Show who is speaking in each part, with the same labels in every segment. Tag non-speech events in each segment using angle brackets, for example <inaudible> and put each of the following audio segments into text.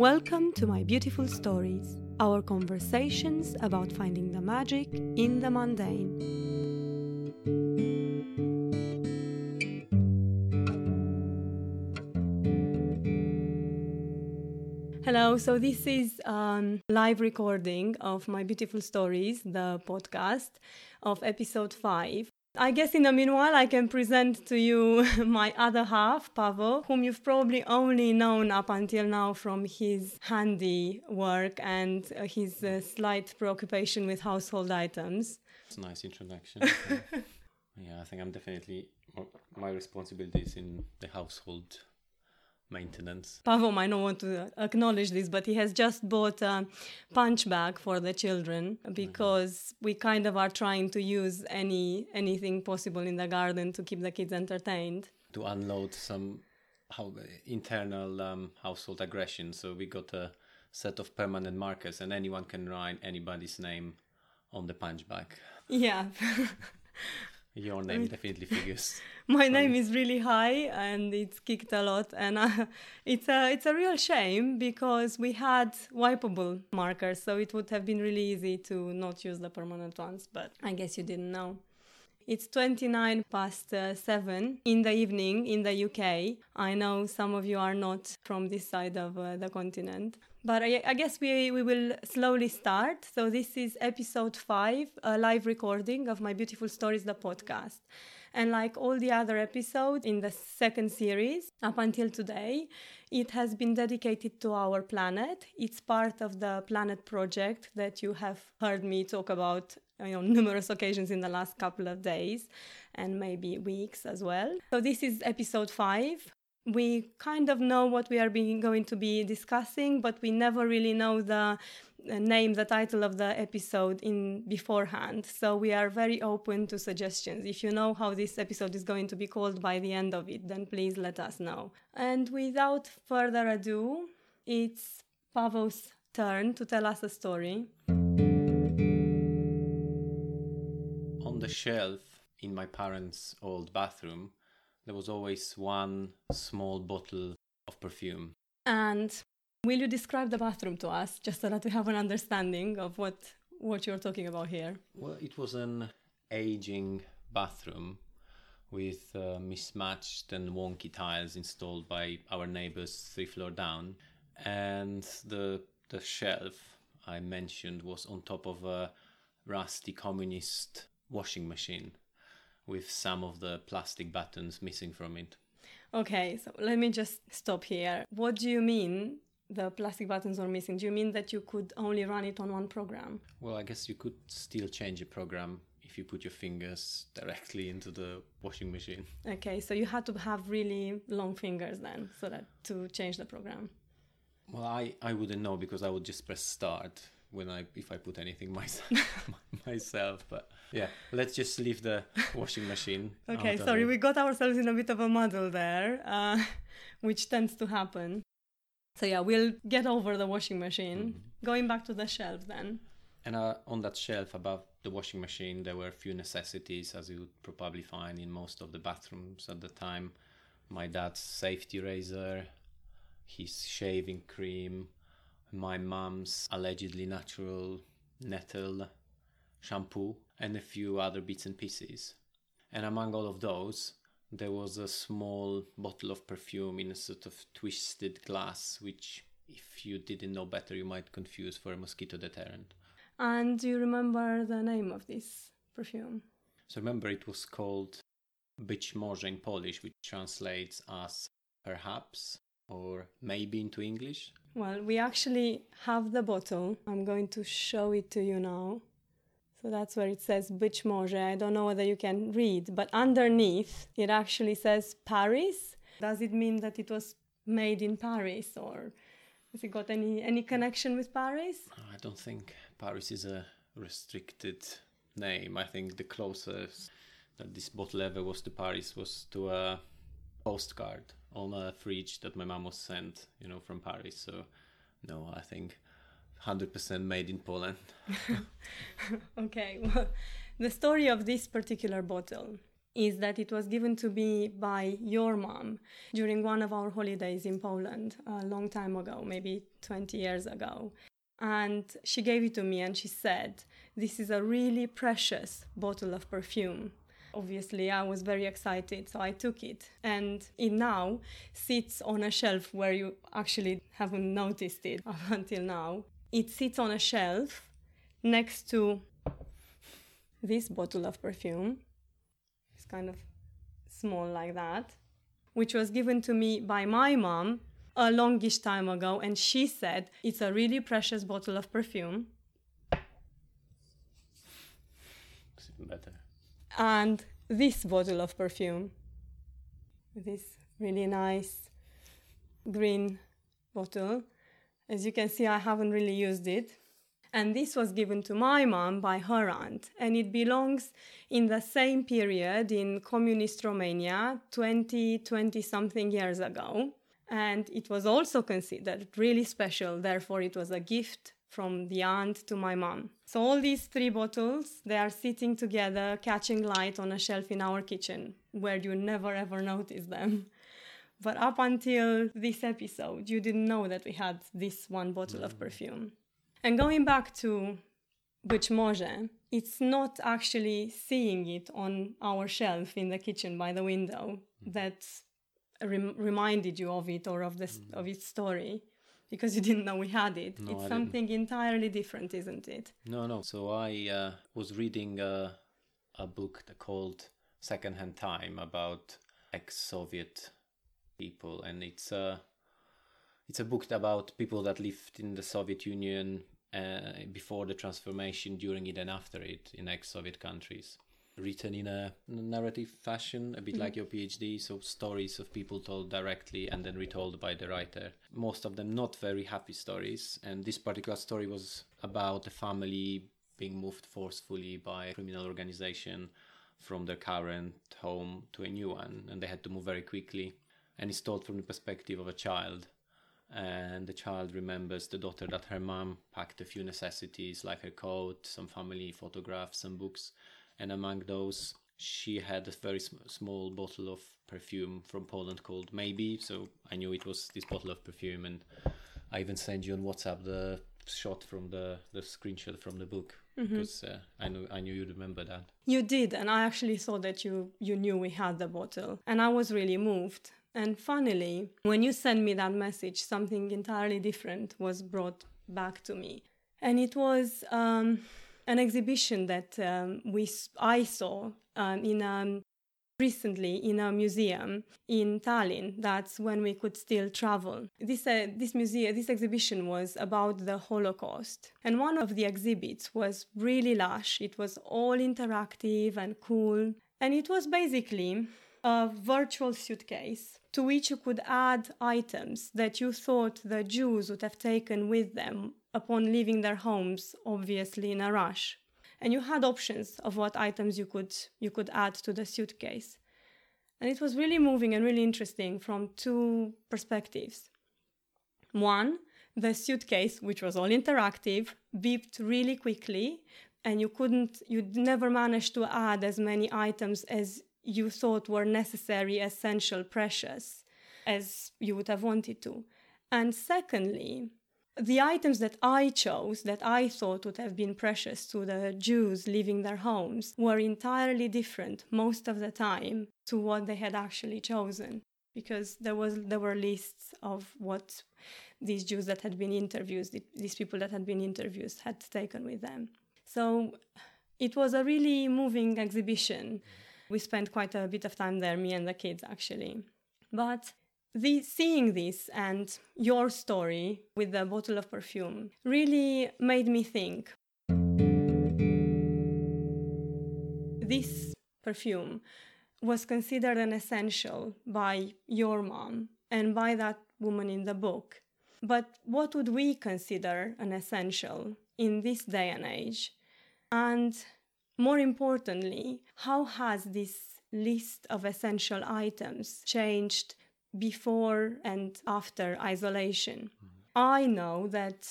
Speaker 1: Welcome to My Beautiful Stories, our conversations about finding the magic in the mundane. Hello, so this is um, live recording of My Beautiful Stories, the podcast of episode 5. I guess in the meanwhile, I can present to you <laughs> my other half, Pavel, whom you've probably only known up until now from his handy work and uh, his uh, slight preoccupation with household items.
Speaker 2: It's a nice introduction. <laughs> yeah, I think I'm definitely my responsibilities in the household maintenance.
Speaker 1: Pavel might not want to acknowledge this, but he has just bought a punch bag for the children because mm-hmm. we kind of are trying to use any anything possible in the garden to keep the kids entertained.
Speaker 2: To unload some how, internal um, household aggression. So we got a set of permanent markers, and anyone can write anybody's name on the punch bag.
Speaker 1: Yeah. <laughs>
Speaker 2: Your name <laughs> definitely figures.
Speaker 1: My name is really high and it's kicked a lot, and uh, <laughs> it's a it's a real shame because we had wipeable markers, so it would have been really easy to not use the permanent ones. But I guess you didn't know. It's 29 past uh, 7 in the evening in the UK. I know some of you are not from this side of uh, the continent. But I, I, guess we, we will slowly start. So, this is episode five, a live recording of My Beautiful Stories, the podcast. And like all the other episodes in the second series, up until today, it has been dedicated to our planet. It's part of the Planet Project that you have heard me talk about you know, <laughs> numerous occasions in the last couple of days and maybe weeks as well. So, this is episode five we kind of know what we are being, going to be discussing, but we never really know the Uh, name, the title of the episode in beforehand. So we are very open to suggestions. If you know how this episode is going to be called by the end of it, then please let us know. And without further ado, it's Pavel's turn to tell us a story.
Speaker 2: On the shelf in my parents' old bathroom, there was always one small bottle of perfume.
Speaker 1: And will you describe the bathroom to us, just so that we have an understanding of what what you're talking about here?
Speaker 2: Well, it was an aging bathroom with uh, mismatched and wonky tiles installed by our neighbors three floor down, and the the shelf I mentioned was on top of a rusty communist washing machine with some of the plastic buttons missing from it.
Speaker 1: Okay, so let me just stop here. What do you mean the plastic buttons are missing? Do you mean that you could only run it on one program?
Speaker 2: Well, I guess you could still change a program if you put your fingers directly into the washing machine.
Speaker 1: Okay, so you had to have really long fingers then so that to change the program.
Speaker 2: Well, I, I wouldn't know because I would just press start when I if I put anything <laughs> myself myself. But yeah, let's just leave the washing machine. <laughs>
Speaker 1: okay, sorry, we got ourselves in a bit of a muddle there, uh, <laughs> which tends to happen. So yeah, we'll get over the washing machine. Mm-hmm. Going back to the shelf then.
Speaker 2: And uh, on that shelf above the washing machine, there were a few necessities, as you would probably find in most of the bathrooms at the time. My dad's safety razor, his shaving cream, my mum's allegedly natural nettle shampoo, and a few other bits and pieces. And among all of those, there was a small bottle of perfume in a sort of twisted glass, which, if you didn't know better, you might confuse for a mosquito deterrent.
Speaker 1: And do you remember the name of this perfume?
Speaker 2: So remember, it was called Być może in Polish, which translates as perhaps or maybe into English.
Speaker 1: Well, we actually have the bottle. I'm going to show it to you now. So that's where it says Być może. I don't know whether you can read, but underneath it actually says Paris. Does it mean that it was made in Paris or has it got any, any connection with Paris?
Speaker 2: I don't think Paris is a restricted name. I think the closest that this bottle ever was to Paris was to a postcard on a fridge that my mom was sent, you know, from Paris. So, no, I think 100% made in Poland. <laughs>
Speaker 1: okay, well, the story of this particular bottle is that it was given to me by your mom during one of our holidays in Poland a long time ago, maybe 20 years ago. And she gave it to me and she said, This is a really precious bottle of perfume. Obviously, I was very excited, so I took it. And it now sits on a shelf where you actually haven't noticed it <laughs> until now. It sits on a shelf next to this bottle of perfume It's kind of small like that, which was given to me by my mom a longish time ago. And she said it's a really precious bottle of perfume.
Speaker 2: It's even better.
Speaker 1: And this bottle of perfume, this really nice green bottle. As you can see, I haven't really used it. And this was given to my mom by her aunt and it belongs in the same period in communist romania 20 20 something years ago. And it was also considered really special therefore it was a gift from the aunt to my mom. So all these three bottles they are sitting together catching light on a shelf in our kitchen where you never ever notice them <laughs> but up until this episode you didn't know that we had this one bottle of perfume and going back to Być może, it's not actually seeing it on our shelf in the kitchen by the window that rem- reminded you of it or of this mm. of its story because you didn't know we had it. No, it's I something didn't. entirely different, isn't it?
Speaker 2: No, no. So I uh, was reading a, a book called Secondhand Time about ex-Soviet people, and it's a it's a book about people that lived in the Soviet Union uh, before the transformation, during it, and after it in ex-Soviet countries. Written in a narrative fashion, a bit mm-hmm. like your PhD, so stories of people told directly and then retold by the writer. Most of them not very happy stories, and this particular story was about a family being moved forcefully by a criminal organization from their current home to a new one, and they had to move very quickly. And it's told from the perspective of a child and the child remembers the daughter that her mom packed a few necessities like her coat, some family photographs, some books, and among those she had a very sm- small bottle of perfume from Poland called Maybe. So I knew it was this bottle of perfume, and I even sent you on WhatsApp the shot from the the screenshot from the book mm-hmm. because uh, I knew I knew you'd remember that.
Speaker 1: You did, and I actually thought that you you knew we had the bottle, and I was really moved. And finally, when you sent me that message, something entirely different was brought back to me. And it was um, an exhibition that um, we I saw um, in um, recently in a museum in Tallinn. That's when we could still travel. This uh, this museum, this exhibition was about the Holocaust, and one of the exhibits was really lush. It was all interactive and cool, and it was basically a virtual suitcase to which you could add items that you thought the Jews would have taken with them upon leaving their homes, obviously in a rush. And you had options of what items you could you could add to the suitcase. And it was really moving and really interesting from two perspectives. One, the suitcase, which was all interactive, beeped really quickly, and you couldn't, you'd never managed to add as many items as you thought were necessary, essential, precious, as you would have wanted to. And secondly, the items that I chose, that I thought would have been precious to the Jews leaving their homes, were entirely different most of the time to what they had actually chosen. Because there was there were lists of what these Jews that had been interviewed, these people that had been interviewed, had taken with them. So it was a really moving exhibition we spent quite a bit of time there, me and the kids actually. But the, seeing this and your story with the bottle of perfume really made me think. This perfume was considered an essential by your mom and by that woman in the book. But what would we consider an essential in this day and age? And more importantly, how has this list of essential items changed before and after isolation? Mm-hmm. I know that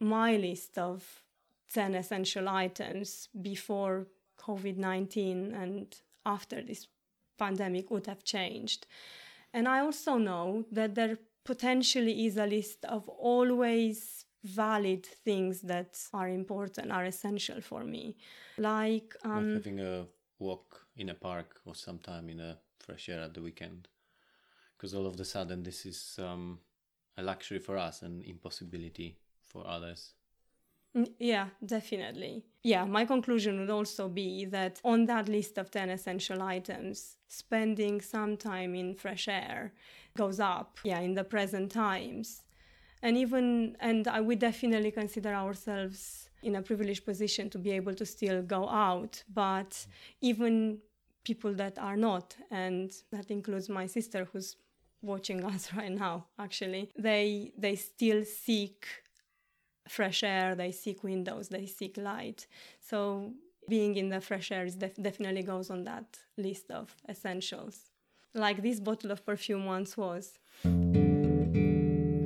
Speaker 1: my list of 10 essential items before COVID 19 and after this pandemic would have changed. And I also know that there potentially is a list of always valid things that are important, are essential for me. Like, um,
Speaker 2: like having a walk in a park or sometime in a fresh air at the weekend. Because all of a sudden, this is um, a luxury for us and impossibility for others.
Speaker 1: Mm, yeah, definitely. Yeah, my conclusion would also be that on that list of 10 essential items, spending some time in fresh air goes up, yeah, in the present times. And even, and I would definitely consider ourselves in a privileged position to be able to still go out. But even people that are not, and that includes my sister who's watching <laughs> us right now, actually, they, they still seek fresh air, they seek windows, they seek light. So being in the fresh air def- definitely goes on that list of essentials, like this bottle of perfume once was.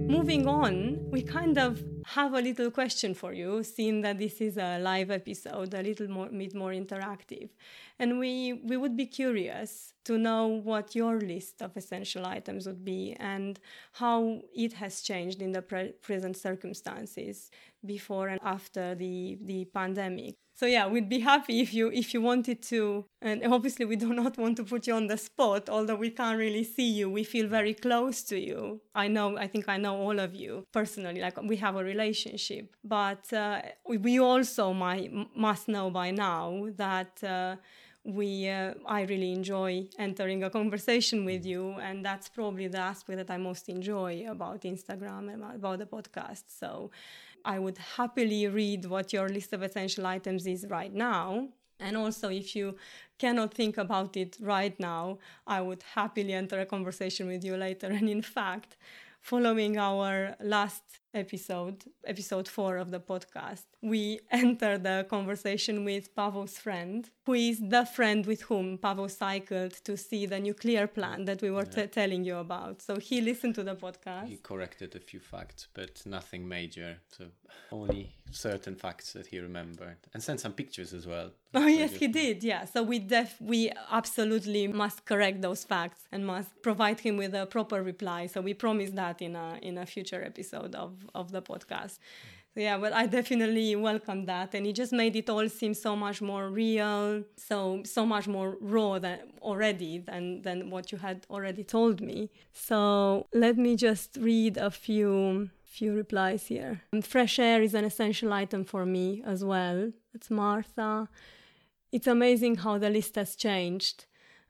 Speaker 1: Moving on, we kind of have a little question for you, seeing that this is a live episode, a little more, bit more interactive. And we, we would be curious to know what your list of essential items would be and how it has changed in the pre- present circumstances before and after the, the pandemic. So yeah, we'd be happy if you if you wanted to, and obviously we do not want to put you on the spot. Although we can't really see you, we feel very close to you. I know, I think I know all of you personally. Like we have a relationship, but uh, we also might must know by now that. Uh, we uh, i really enjoy entering a conversation with you and that's probably the aspect that i most enjoy about instagram and about the podcast. So i would happily read what your list of essential items is right now. And also if you cannot think about it right now i would happily enter a conversation with you later. <laughs> And in fact following our last episode, episode four of the podcast, we entered the conversation with Pavo's friend, who is the friend with whom Pavo cycled to see the nuclear plant that we were yeah. t- telling you about. So he listened to the podcast.
Speaker 2: He corrected a few facts, but nothing major. So only certain facts that he remembered, and sent some pictures as well. <laughs>
Speaker 1: Oh yes, he did. Yeah. So we def we absolutely must correct those facts and must provide him with a proper reply. So we promise that in a in a future episode of of the podcast. So yeah, but I definitely welcome that, and it just made it all seem so much more real, so so much more raw than already than than what you had already told me. So let me just read a few few replies here. Fresh air is an essential item for me as well. It's Martha. It's amazing how the list has changed,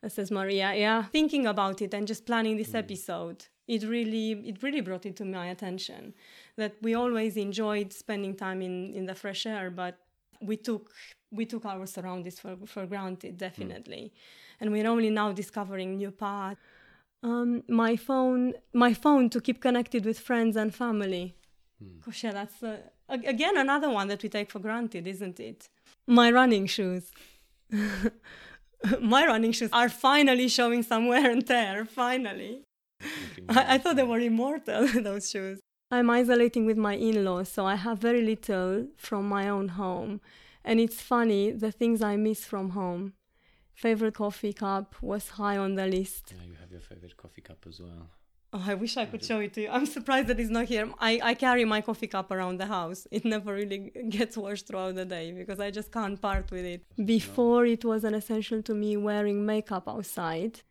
Speaker 1: says Maria. Yeah, thinking about it and just planning this mm. episode it really it really brought it to my attention that we always enjoyed spending time in in the fresh air but we took we took our surroundings for, for granted definitely. Mm. and we're only now discovering new paths. Um, my phone my phone to keep connected with friends and family. Mm. Gosh, yeah, that's uh, again another one that we take for granted isn't it? My running shoes. <laughs> My running shoes are finally showing some wear and tear finally I, I thought they were immortal, <laughs> those shoes. I'm isolating with my in laws, so I have very little from my own home. And it's funny, the things I miss from home. Favorite coffee cup was high on the list.
Speaker 2: Yeah, you have your favorite coffee cup as well.
Speaker 1: Oh, I wish I could show it to you. I'm surprised that it's not here. I, I carry my coffee cup around the house. It never really <laughs> gets washed throughout the day because I just can't part with it. Before, it was an essential to me wearing makeup outside.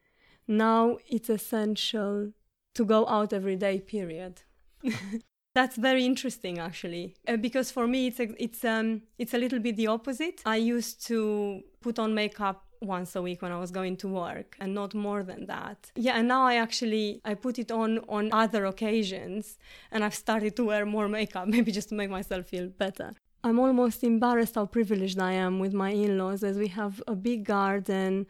Speaker 1: Now it's essential to go out every day, period. <laughs> That's very interesting, actually, uh, because for me it's a, it's um it's a little bit the opposite. I used to put on makeup once a week when I was going to work and not more than that. Yeah, and now I actually I put it on on other occasions and I've started to wear more makeup <laughs> maybe just to make myself feel better. I'm almost embarrassed how privileged I am with my in-laws as we have a big garden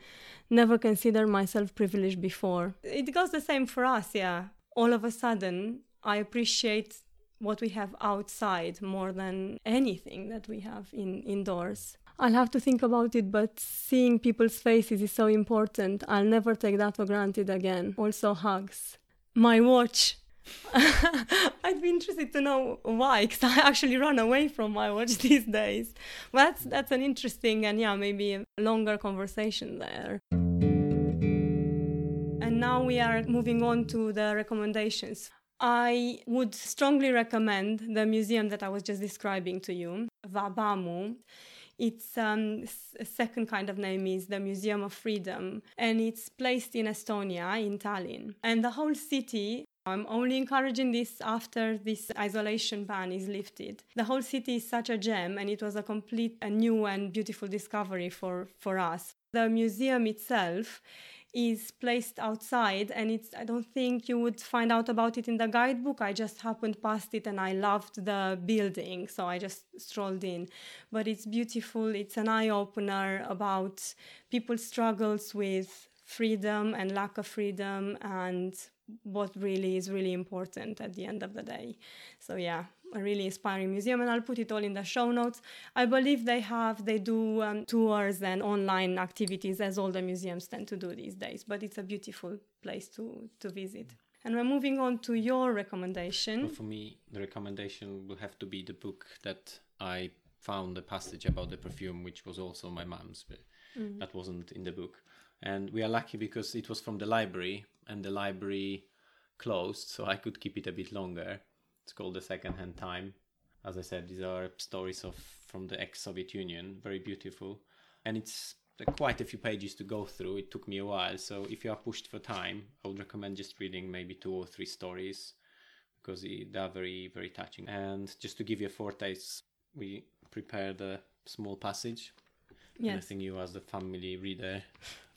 Speaker 1: never considered myself privileged before. It goes the same for us, yeah. All of a sudden, I appreciate what we have outside more than anything that we have in indoors. I'll have to think about it, but seeing people's faces is so important. I'll never take that for granted again. Also, hugs. My watch. <laughs> I'd be interested to know why, because I actually run away from my watch <laughs> these days. But that's that's an interesting and yeah, maybe a longer conversation there. And now we are moving on to the recommendations. I would strongly recommend the museum that I was just describing to you, Vabamu. Its um, second kind of name is the Museum of Freedom, and it's placed in Estonia, in Tallinn. And the whole city I'm only encouraging this after this isolation ban is lifted. The whole city is such a gem, and it was a complete, a new and beautiful discovery for, for us. The museum itself is placed outside and it's i don't think you would find out about it in the guidebook i just happened past it and i loved the building so i just strolled in but it's beautiful it's an eye opener about people's struggles with freedom and lack of freedom and what really is really important at the end of the day. So yeah, a really inspiring museum, and I'll put it all in the show notes. I believe they have they do um, tours and online activities as all the museums tend to do these days. But it's a beautiful place to to visit. And we're moving on to your recommendation.
Speaker 2: Well, for me, the recommendation will have to be the book that I found the passage about the perfume, which was also my mom's, but mm. that wasn't in the book. And we are lucky because it was from the library, and the library closed, so I could keep it a bit longer. It's called the Second Hand Time. As I said, these are stories of from the ex-Soviet Union, very beautiful, and it's uh, quite a few pages to go through. It took me a while, so if you are pushed for time, I would recommend just reading maybe two or three stories because they are very very touching. And just to give you a foretaste, we prepared a small passage. Yes. I think you, as the family reader,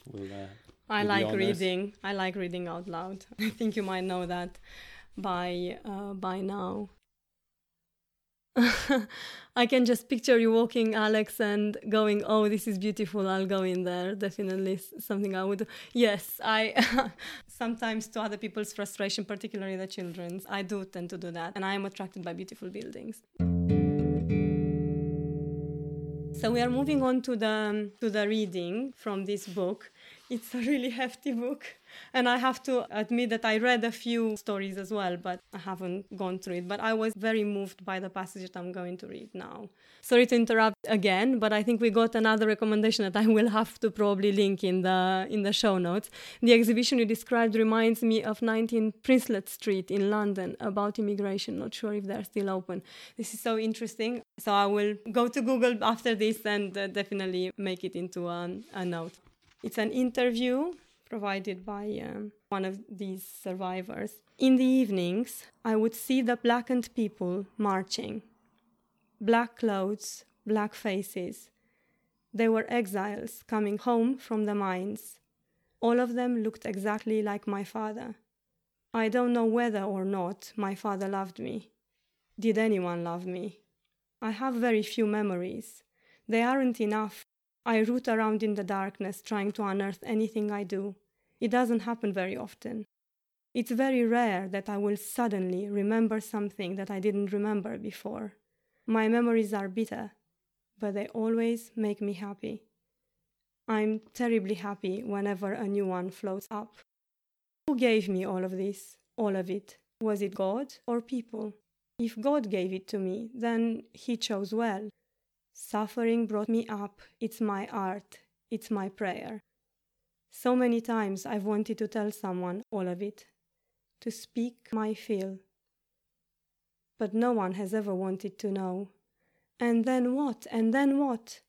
Speaker 2: will uh,
Speaker 1: I like reading. I like reading out loud. <laughs> I think you might know that by uh, by now. <laughs> I can just picture you walking, Alex, and going, "Oh, this is beautiful. I'll go in there. Definitely something I would." Yes, I <laughs> sometimes to other people's frustration, particularly the children's, I do tend to do that, and I am attracted by beautiful buildings. So we are moving on to the to the reading from this book. It's a really hefty book. And I have to admit that I read a few stories as well, but I haven't gone through it. But I was very moved by the passage that I'm going to read now. Sorry to interrupt again, but I think we got another recommendation that I will have to probably link in the in the show notes. The exhibition you described reminds me of 19 Princelet Street in London about immigration. Not sure if they're still open. This is so interesting. So I will go to Google after this and uh, definitely make it into a, a note. It's an interview provided by um, one of these survivors. In the evenings, I would see the blackened people marching. Black clothes, black faces. They were exiles coming home from the mines. All of them looked exactly like my father. I don't know whether or not my father loved me. Did anyone love me? I have very few memories. They aren't enough I root around in the darkness trying to unearth anything I do. It doesn't happen very often. It's very rare that I will suddenly remember something that I didn't remember before. My memories are bitter, but they always make me happy. I'm terribly happy whenever a new one floats up. Who gave me all of this, all of it? Was it God or people? If God gave it to me, then He chose well. Suffering brought me up. It's my art. It's my prayer. So many times I've wanted to tell someone all of it, to speak my feel. But no one has ever wanted to know. And then what? And then what?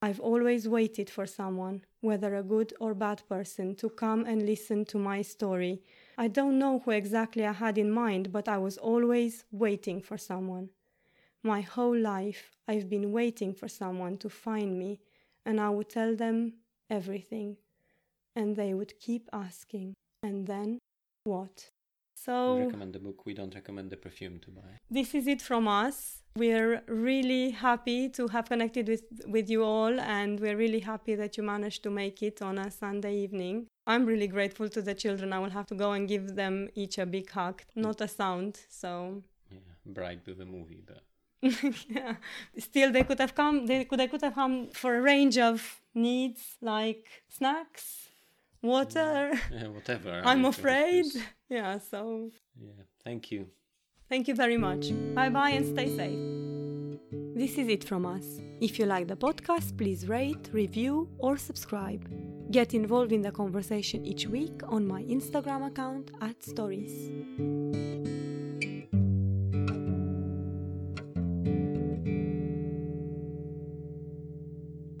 Speaker 1: I've always waited for someone, whether a good or bad person, to come and listen to my story. I don't know who exactly I had in mind, but I was always waiting for someone. My whole life, I've been waiting for someone to find me, and I would tell them everything. And they would keep asking, and then what?
Speaker 2: So, we recommend the book, we don't recommend the perfume to buy.
Speaker 1: This is it from us. We're really happy to have connected with, with you all, and we're really happy that you managed to make it on a Sunday evening. I'm really grateful to the children. I will have to go and give them each a big hug, not a sound. So,
Speaker 2: yeah, bright with a movie, but <laughs>
Speaker 1: yeah. Still, they could have come. They could. They could have come for a range of needs like snacks, water.
Speaker 2: Yeah, <laughs> whatever.
Speaker 1: I'm afraid. Yeah. So.
Speaker 2: Yeah. Thank you.
Speaker 1: Thank you very much. Bye bye and stay safe. This is it from us. If you like the podcast, please rate, review, or subscribe. Get involved in the conversation each week on my Instagram account at stories.